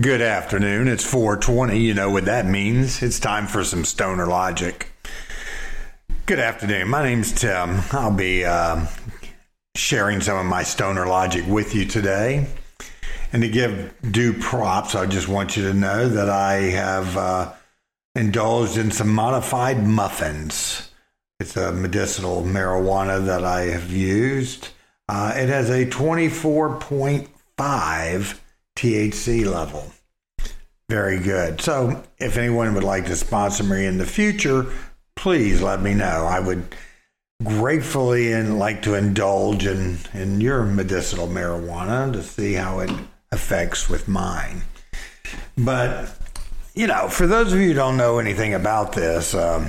Good afternoon. It's 420. You know what that means. It's time for some stoner logic. Good afternoon. My name's Tim. I'll be uh, sharing some of my stoner logic with you today. And to give due props, I just want you to know that I have uh, indulged in some modified muffins. It's a medicinal marijuana that I have used. Uh, it has a 24.5 THC level. Very good. So, if anyone would like to sponsor me in the future, please let me know. I would gratefully and like to indulge in, in your medicinal marijuana to see how it affects with mine. But, you know, for those of you who don't know anything about this, um,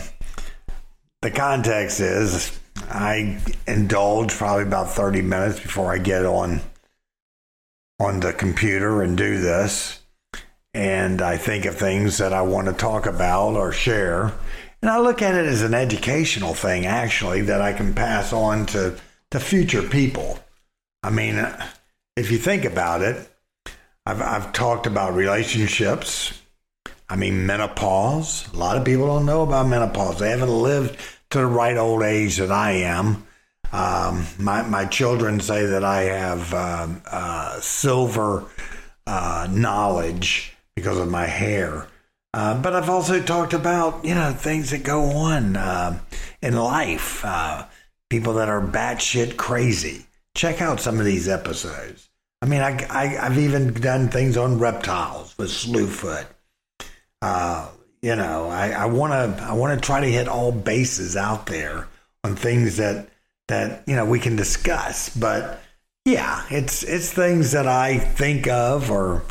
the context is I indulge probably about 30 minutes before I get on on the computer and do this. And I think of things that I want to talk about or share. And I look at it as an educational thing, actually, that I can pass on to, to future people. I mean, if you think about it, I've, I've talked about relationships. I mean, menopause. A lot of people don't know about menopause. They haven't lived to the right old age that I am. Um, my, my children say that I have um, uh, silver uh, knowledge because of my hair. Uh, but I've also talked about, you know, things that go on uh, in life, uh, people that are batshit crazy. Check out some of these episodes. I mean, I, I, have even done things on reptiles with Slewfoot. Uh, you know, I want to I want to try to hit all bases out there on things that that you know we can discuss. But yeah, it's it's things that I think of or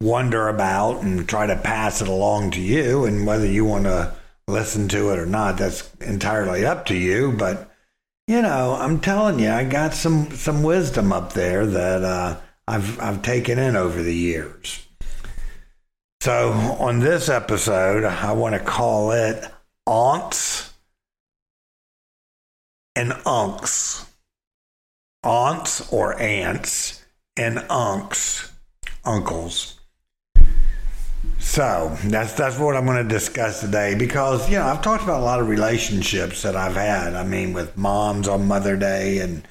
wonder about and try to pass it along to you. And whether you want to listen to it or not, that's entirely up to you. But you know, I'm telling you, I got some some wisdom up there that uh, I've I've taken in over the years. So on this episode, I want to call it aunts and unks. Aunts or aunts and unks, uncles. So that's that's what I'm going to discuss today because you know I've talked about a lot of relationships that I've had. I mean, with moms on Mother Day and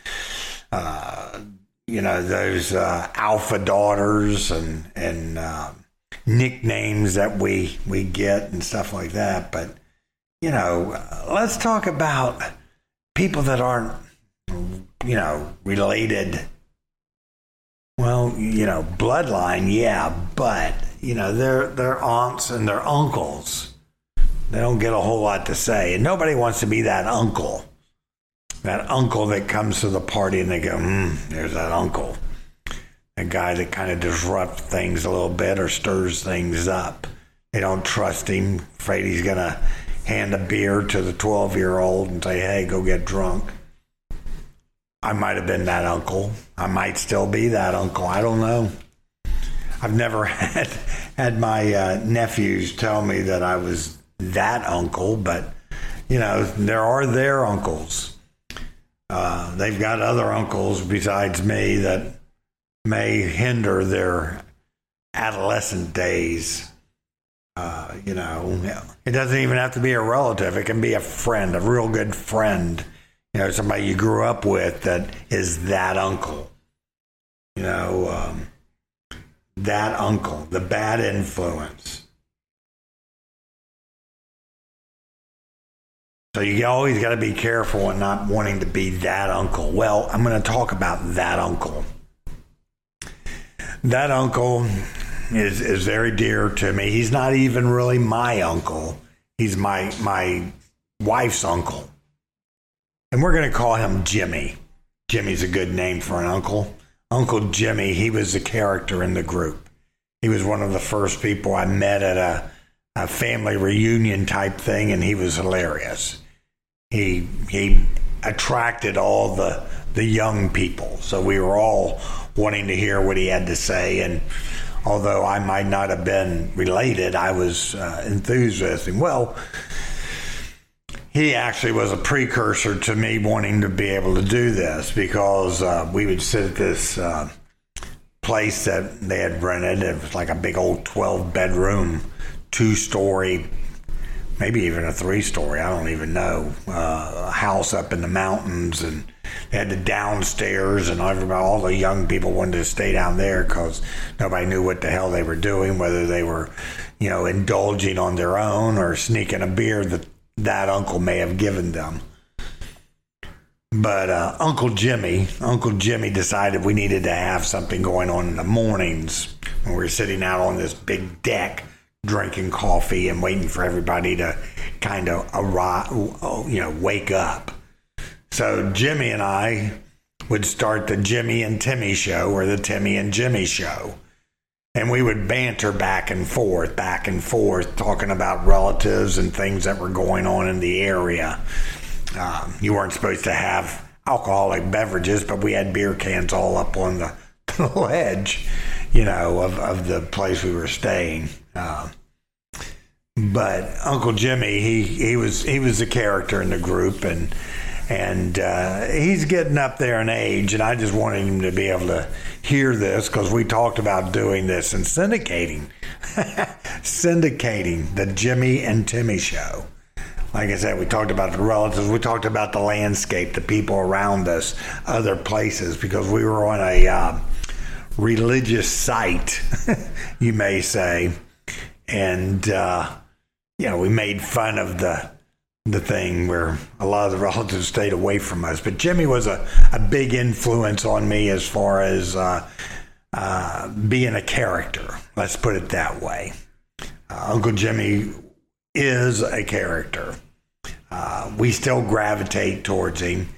uh, you know those uh, alpha daughters and and uh, nicknames that we we get and stuff like that. But you know, let's talk about people that aren't, you know, related. Well, you know, bloodline, yeah, but you know, they're they're aunts and their uncles. They don't get a whole lot to say, and nobody wants to be that uncle. That uncle that comes to the party and they go, hmm, there's that uncle. A guy that kind of disrupts things a little bit or stirs things up. They don't trust him, afraid he's going to hand a beer to the 12 year old and say, hey, go get drunk. I might have been that uncle. I might still be that uncle. I don't know. I've never had had my uh, nephews tell me that I was that uncle, but you know there are their uncles. Uh, they've got other uncles besides me that may hinder their adolescent days. Uh, you know, it doesn't even have to be a relative. It can be a friend, a real good friend. You know, somebody you grew up with that is that uncle. You know, um, that uncle, the bad influence. So you always got to be careful and not wanting to be that uncle. Well, I'm going to talk about that uncle. That uncle is is very dear to me. He's not even really my uncle. He's my my wife's uncle. And we're going to call him Jimmy. Jimmy's a good name for an uncle. Uncle Jimmy, he was a character in the group. He was one of the first people I met at a, a family reunion type thing, and he was hilarious. He he attracted all the the young people, so we were all wanting to hear what he had to say. And although I might not have been related, I was uh. Well, he actually was a precursor to me wanting to be able to do this because uh, we would sit at this uh, place that they had rented. It was like a big old 12 bedroom, two story, maybe even a three story, I don't even know, uh, a house up in the mountains. And they had the downstairs, and everybody, all the young people wanted to stay down there because nobody knew what the hell they were doing, whether they were, you know, indulging on their own or sneaking a beer that that uncle may have given them. But uh, Uncle Jimmy, Uncle Jimmy decided we needed to have something going on in the mornings when we were sitting out on this big deck drinking coffee and waiting for everybody to kind of arrive, you know, wake up. So Jimmy and I would start the Jimmy and Timmy show or the Timmy and Jimmy show. And we would banter back and forth, back and forth, talking about relatives and things that were going on in the area. Um, you weren't supposed to have alcoholic beverages, but we had beer cans all up on the, the ledge, you know, of, of the place we were staying. Um, but Uncle Jimmy, he, he was he was a character in the group, and and uh, he's getting up there in age, and I just wanted him to be able to hear this because we talked about doing this and syndicating, syndicating the Jimmy and Timmy show. Like I said, we talked about the relatives, we talked about the landscape, the people around us, other places, because we were on a uh, religious site, you may say, and uh, you know we made fun of the the thing where a lot of the relatives stayed away from us. But Jimmy was a, a big influence on me as far as uh, uh being a character. Let's put it that way. Uh, Uncle Jimmy is a character. Uh, we still gravitate towards him,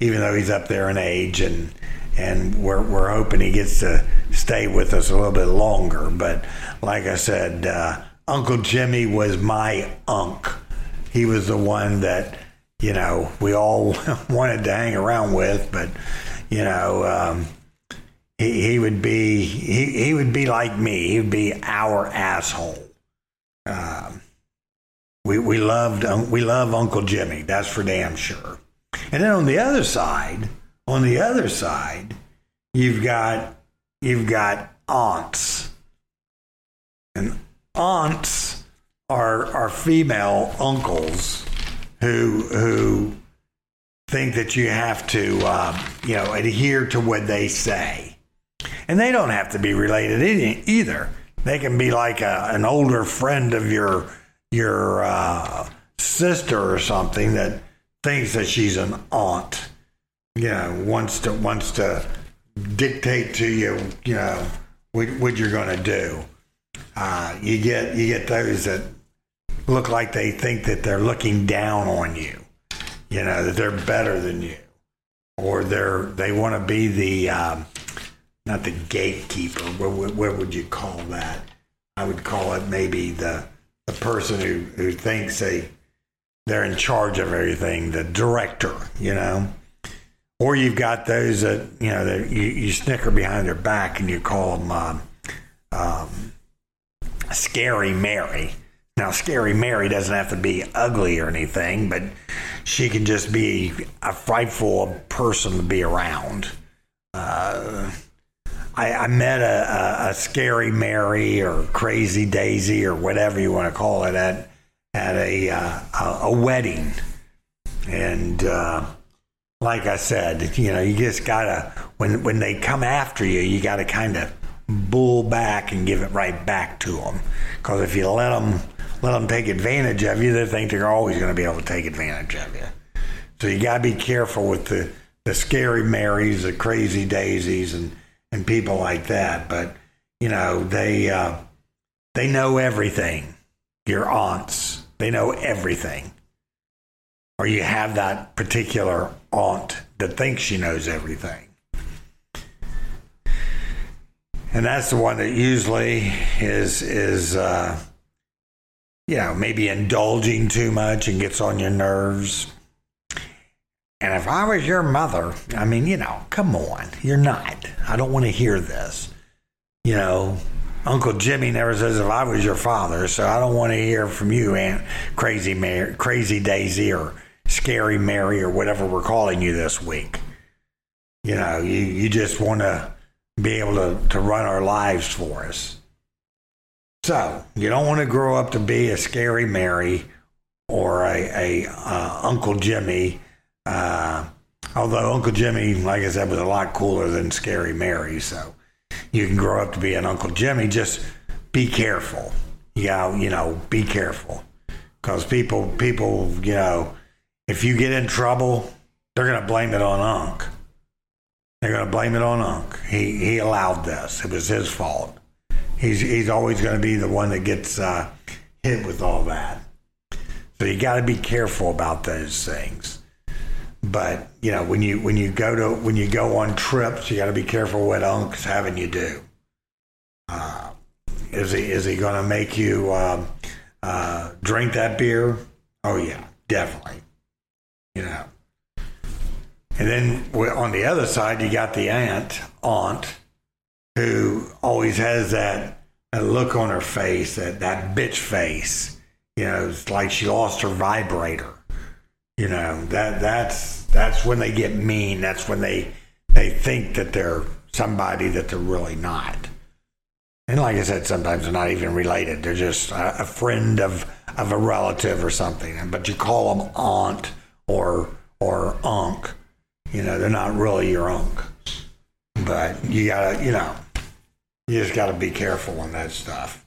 even though he's up there in age, and and we're we're hoping he gets to stay with us a little bit longer. But like I said, uh, Uncle Jimmy was my unk. He was the one that you know we all wanted to hang around with, but you know. Um, he, he would be he, he would be like me. He would be our asshole. Um, we we loved we love Uncle Jimmy. That's for damn sure. And then on the other side, on the other side, you've got you've got aunts, and aunts are are female uncles who who think that you have to um, you know adhere to what they say, and they don't have to be related either. They can be like a, an older friend of your your uh, sister or something that thinks that she's an aunt, you know, wants to wants to dictate to you, you know, what, what you're going to do. Uh, you get you get those that look like they think that they're looking down on you, you know, that they're better than you, or they're they want to be the um, not the gatekeeper. What, what would you call that? I would call it maybe the the person who, who thinks they they're in charge of everything, the director, you know. Or you've got those that you know that you, you snicker behind their back and you call them um, um, scary Mary. Now, scary Mary doesn't have to be ugly or anything, but she can just be a frightful person to be around. Uh, I, I met a, a, a, scary Mary or crazy Daisy or whatever you want to call it at at a uh, a, wedding, and uh, like I said, you know, you just gotta when when they come after you, you gotta kind of bull back and give it right back to them, because if you let them let them take advantage of you, they think they're always going to be able to take advantage of you. So you got to be careful with the, the scary Marys, the crazy daisies, and and people like that. But you know, they uh, they know everything. Your aunts, they know everything. Or you have that particular aunt that thinks she knows everything. And that's the one that usually is is uh, you know maybe indulging too much and gets on your nerves and if I was your mother, I mean, you know, come on, you're not. I don't want to hear this. You know, Uncle Jimmy never says if I was your father, so I don't want to hear from you, Aunt Crazy Mary, Crazy Daisy, or Scary Mary, or whatever we're calling you this week. You know, you, you just want to be able to, to run our lives for us. So you don't want to grow up to be a scary Mary or a, a uh, Uncle Jimmy. Uh, although Uncle Jimmy, like I said, was a lot cooler than Scary Mary. So you can grow up to be an Uncle Jimmy. Just be careful. Know, you know, be careful because people, people, you know, if you get in trouble, they're going to blame it on Unc. They're going to blame it on Unc. He he allowed this. It was his fault. He's he's always going to be the one that gets uh, hit with all that. So you got to be careful about those things. But you know when you when you go to when you go on trips, you got to be careful what Unc's having you do. Uh, is he is he going to make you um, uh, drink that beer? Oh yeah, definitely. You know. And then on the other side, you got the aunt, aunt, who always has that, that look on her face, that, that bitch face. You know, it's like she lost her vibrator. You know, that that's that's when they get mean. That's when they they think that they're somebody that they're really not. And like I said, sometimes they're not even related. They're just a, a friend of of a relative or something. But you call them aunt or or unc you know, they're not really your own. But you gotta, you know, you just gotta be careful on that stuff.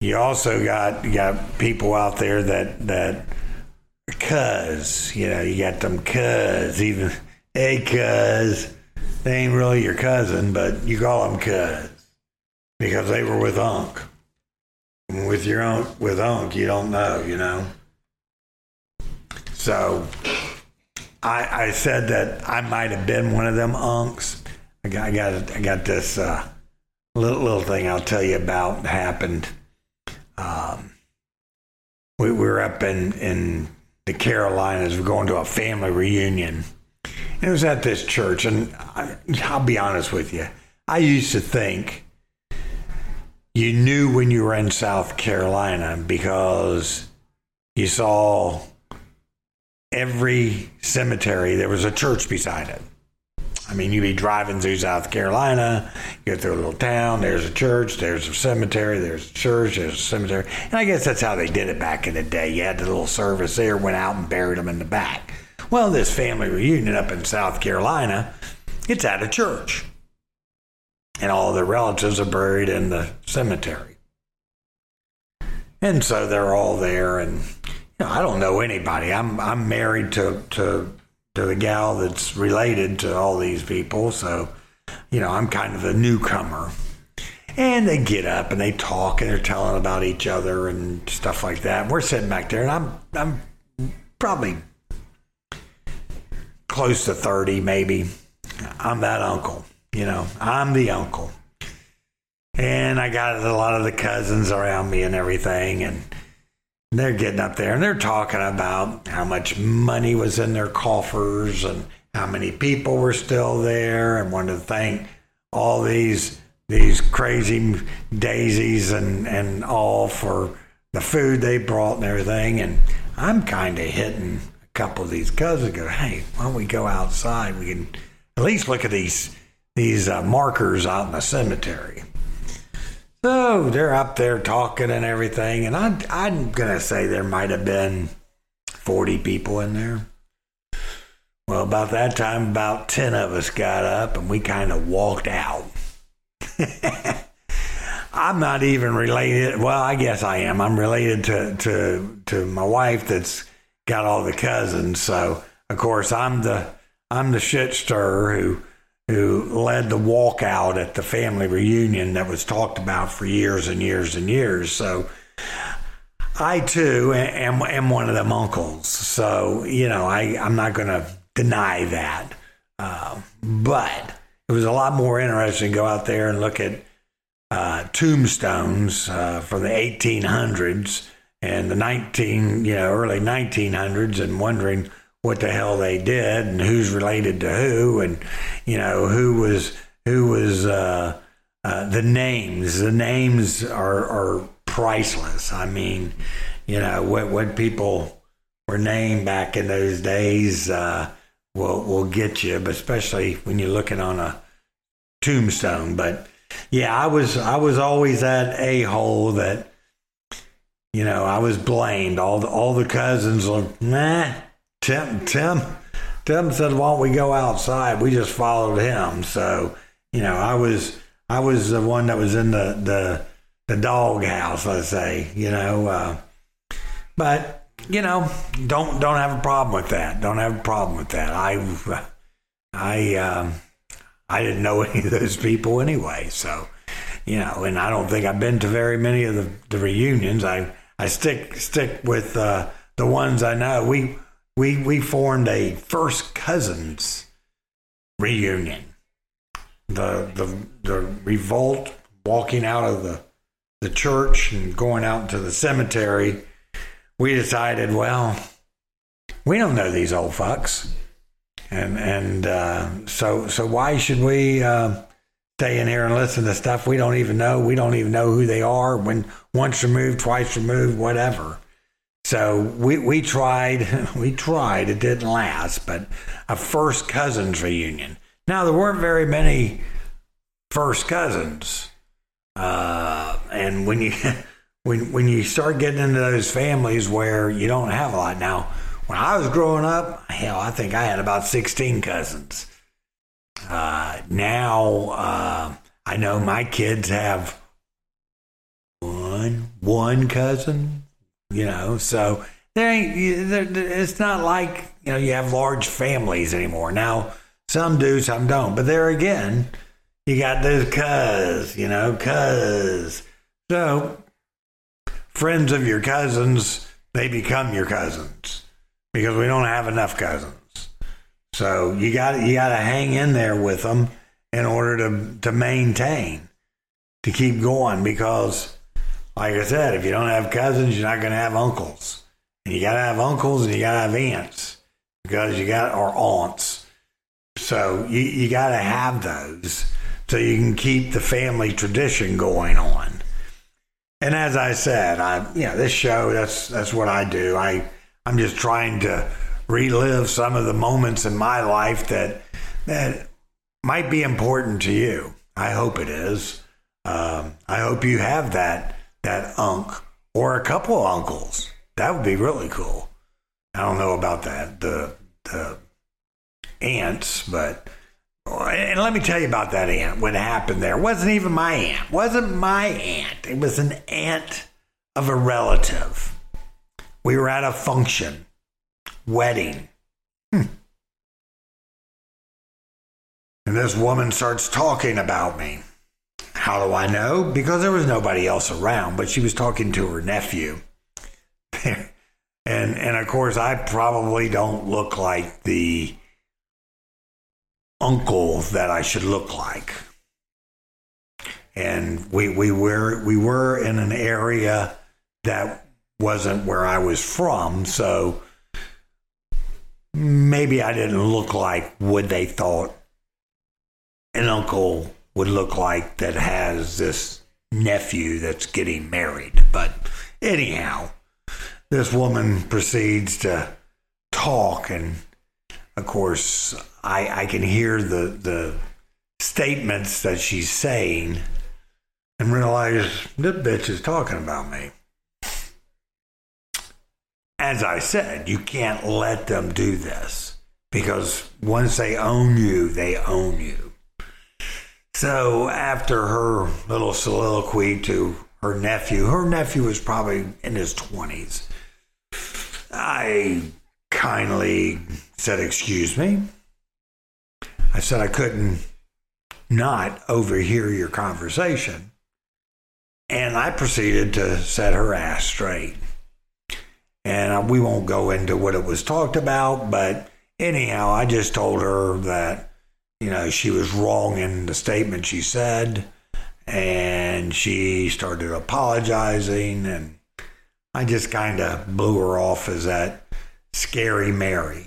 You also got you got people out there that that cuz, you know, you got them cuz, even hey cuz, they ain't really your cousin, but you call them cuz because they were with Unc. With your own with Unc, you don't know, you know. So I, I said that I might have been one of them unks. I got, I got, I got this uh, little, little thing I'll tell you about happened. Um, we, we were up in, in the Carolinas. We're going to a family reunion. And it was at this church. And I, I'll be honest with you. I used to think you knew when you were in South Carolina because you saw every cemetery, there was a church beside it. I mean, you'd be driving through South Carolina, get through a little town, there's a church, there's a cemetery, there's a church, there's a cemetery. And I guess that's how they did it back in the day. You had the little service there, went out and buried them in the back. Well, this family reunion up in South Carolina, it's at a church. And all the relatives are buried in the cemetery. And so they're all there, and you know, I don't know anybody. I'm I'm married to to to the gal that's related to all these people, so you know I'm kind of a newcomer. And they get up and they talk and they're telling about each other and stuff like that. We're sitting back there, and I'm I'm probably close to thirty, maybe. I'm that uncle, you know. I'm the uncle, and I got a lot of the cousins around me and everything, and they're getting up there and they're talking about how much money was in their coffers and how many people were still there and wanted to thank all these these crazy daisies and, and all for the food they brought and everything. And I'm kind of hitting a couple of these cousins. Go, hey, why don't we go outside? We can at least look at these these uh, markers out in the cemetery. So they're up there talking and everything, and I, I'm gonna say there might have been 40 people in there. Well, about that time, about 10 of us got up and we kind of walked out. I'm not even related. Well, I guess I am. I'm related to, to, to my wife that's got all the cousins. So, of course, I'm the, I'm the shit stirrer who, who led the walkout at the family reunion that was talked about for years and years and years. So I too am, am one of them uncles. So, you know, I, I'm not going to deny that. Uh, but it was a lot more interesting to go out there and look at uh, tombstones uh, from the 1800s and the 19, you know, early 1900s and wondering what the hell they did and who's related to who and you know who was who was uh, uh, the names the names are are priceless i mean you know what what people were named back in those days uh, will will get you, but especially when you're looking on a tombstone. But yeah, I was I was always that a hole that you know I was blamed. All the all the cousins like nah. Tim Tim Tim said, "Why don't we go outside?" We just followed him. So you know, I was I was the one that was in the the the dog house. Let's say you know, uh, but you know, don't don't have a problem with that. Don't have a problem with that. I I um, I didn't know any of those people anyway, so you know, and I don't think I've been to very many of the, the reunions. I I stick stick with uh, the ones I know. We we we formed a first cousins reunion. The the the revolt walking out of the the church and going out into the cemetery. We decided, well, we don't know these old fucks, and and uh, so so why should we uh, stay in here and listen to stuff we don't even know? We don't even know who they are. When once removed, twice removed, whatever. So we, we tried, we tried, it didn't last, but a first cousins reunion. Now, there weren't very many first cousins. Uh, and when you, when, when you start getting into those families where you don't have a lot. Now, when I was growing up, hell, I think I had about 16 cousins. Uh, now, uh, I know my kids have one, one cousin, you know, so there ain't, it's not like, you know, you have large families anymore. Now, some do, some don't. But there again, you got those cuz, you know, cuz. So, friends of your cousins, they become your cousins because we don't have enough cousins. So you got you got to hang in there with them in order to to maintain, to keep going because like I said, if you don't have cousins, you're not going to have uncles. And you got to have uncles and you got to have aunts because you got, or aunts. So you, you got to have those so you can keep the family tradition going on. And as I said, I, you know, this show, that's, that's what I do. I, I'm just trying to relive some of the moments in my life that, that might be important to you. I hope it is. Um, I hope you have that that unc or a couple uncles. That would be really cool. I don't know about that the the aunts, but and let me tell you about that aunt. What happened there it wasn't even my aunt. It wasn't my aunt. It was an aunt of a relative. We were at a function, wedding. Hmm. And this woman starts talking about me. How do I know? Because there was nobody else around, but she was talking to her nephew. and and of course I probably don't look like the uncle that I should look like. And we we were we were in an area that wasn't where I was from, so maybe I didn't look like what they thought an uncle would look like that has this nephew that's getting married. But anyhow, this woman proceeds to talk, and of course, I, I can hear the, the statements that she's saying and realize this bitch is talking about me. As I said, you can't let them do this because once they own you, they own you. So after her little soliloquy to her nephew, her nephew was probably in his 20s. I kindly said, Excuse me. I said I couldn't not overhear your conversation. And I proceeded to set her ass straight. And we won't go into what it was talked about, but anyhow, I just told her that you know, she was wrong in the statement she said, and she started apologizing, and I just kind of blew her off as that scary Mary.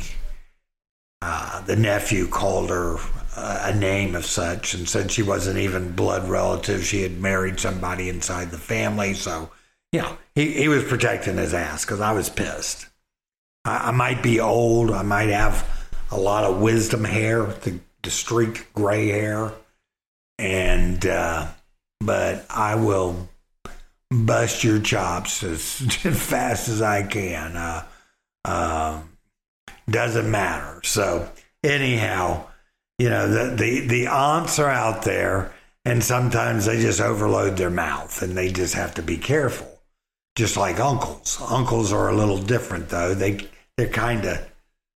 Uh, the nephew called her uh, a name of such and said she wasn't even blood relative. She had married somebody inside the family. So, you know, he, he was protecting his ass because I was pissed. I, I might be old. I might have a lot of wisdom hair, the streaked gray hair, and uh, but I will bust your chops as, as fast as I can. Uh, uh, doesn't matter. So anyhow, you know the, the the aunts are out there, and sometimes they just overload their mouth, and they just have to be careful. Just like uncles, uncles are a little different though. They they're kind of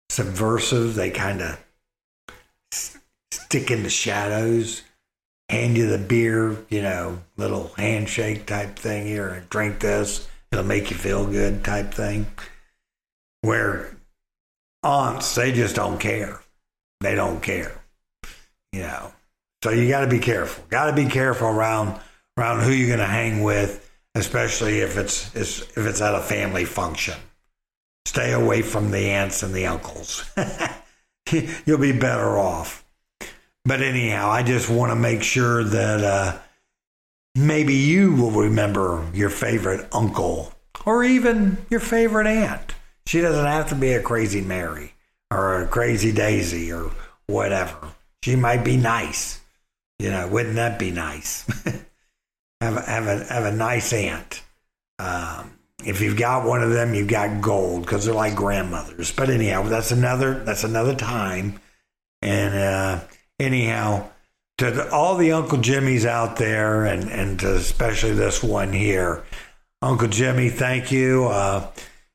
subversive. They kind of stick in the shadows, hand you the beer, you know, little handshake type thing here, and drink this. It'll make you feel good type thing. Where aunts, they just don't care. They don't care, you know. So you got to be careful. Got to be careful around around who you're going to hang with, especially if it's if it's at a family function. Stay away from the aunts and the uncles. You'll be better off. But anyhow, I just want to make sure that uh, maybe you will remember your favorite uncle or even your favorite aunt. She doesn't have to be a crazy Mary or a crazy Daisy or whatever. She might be nice. You know, wouldn't that be nice? have, a, have, a, have a nice aunt. Um, if you've got one of them, you've got gold because they're like grandmothers. But anyhow, that's another that's another time. And uh, anyhow, to all the Uncle Jimmys out there, and and especially this one here, Uncle Jimmy, thank you. Uh,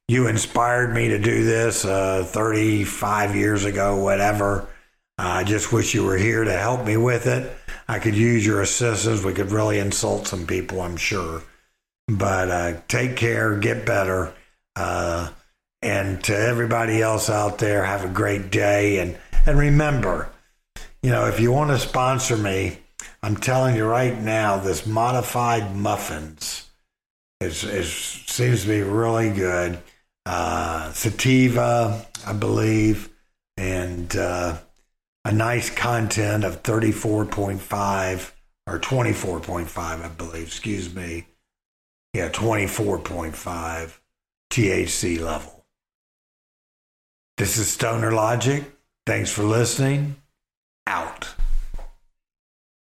you inspired me to do this uh, 35 years ago, whatever. I just wish you were here to help me with it. I could use your assistance. We could really insult some people, I'm sure. But uh, take care, get better. Uh, and to everybody else out there, have a great day. And, and remember, you know, if you want to sponsor me, I'm telling you right now, this modified muffins is, is seems to be really good. Uh, sativa, I believe, and uh, a nice content of 34.5 or 24.5, I believe, excuse me. Yeah, 24.5 THC level. This is Stoner Logic. Thanks for listening out.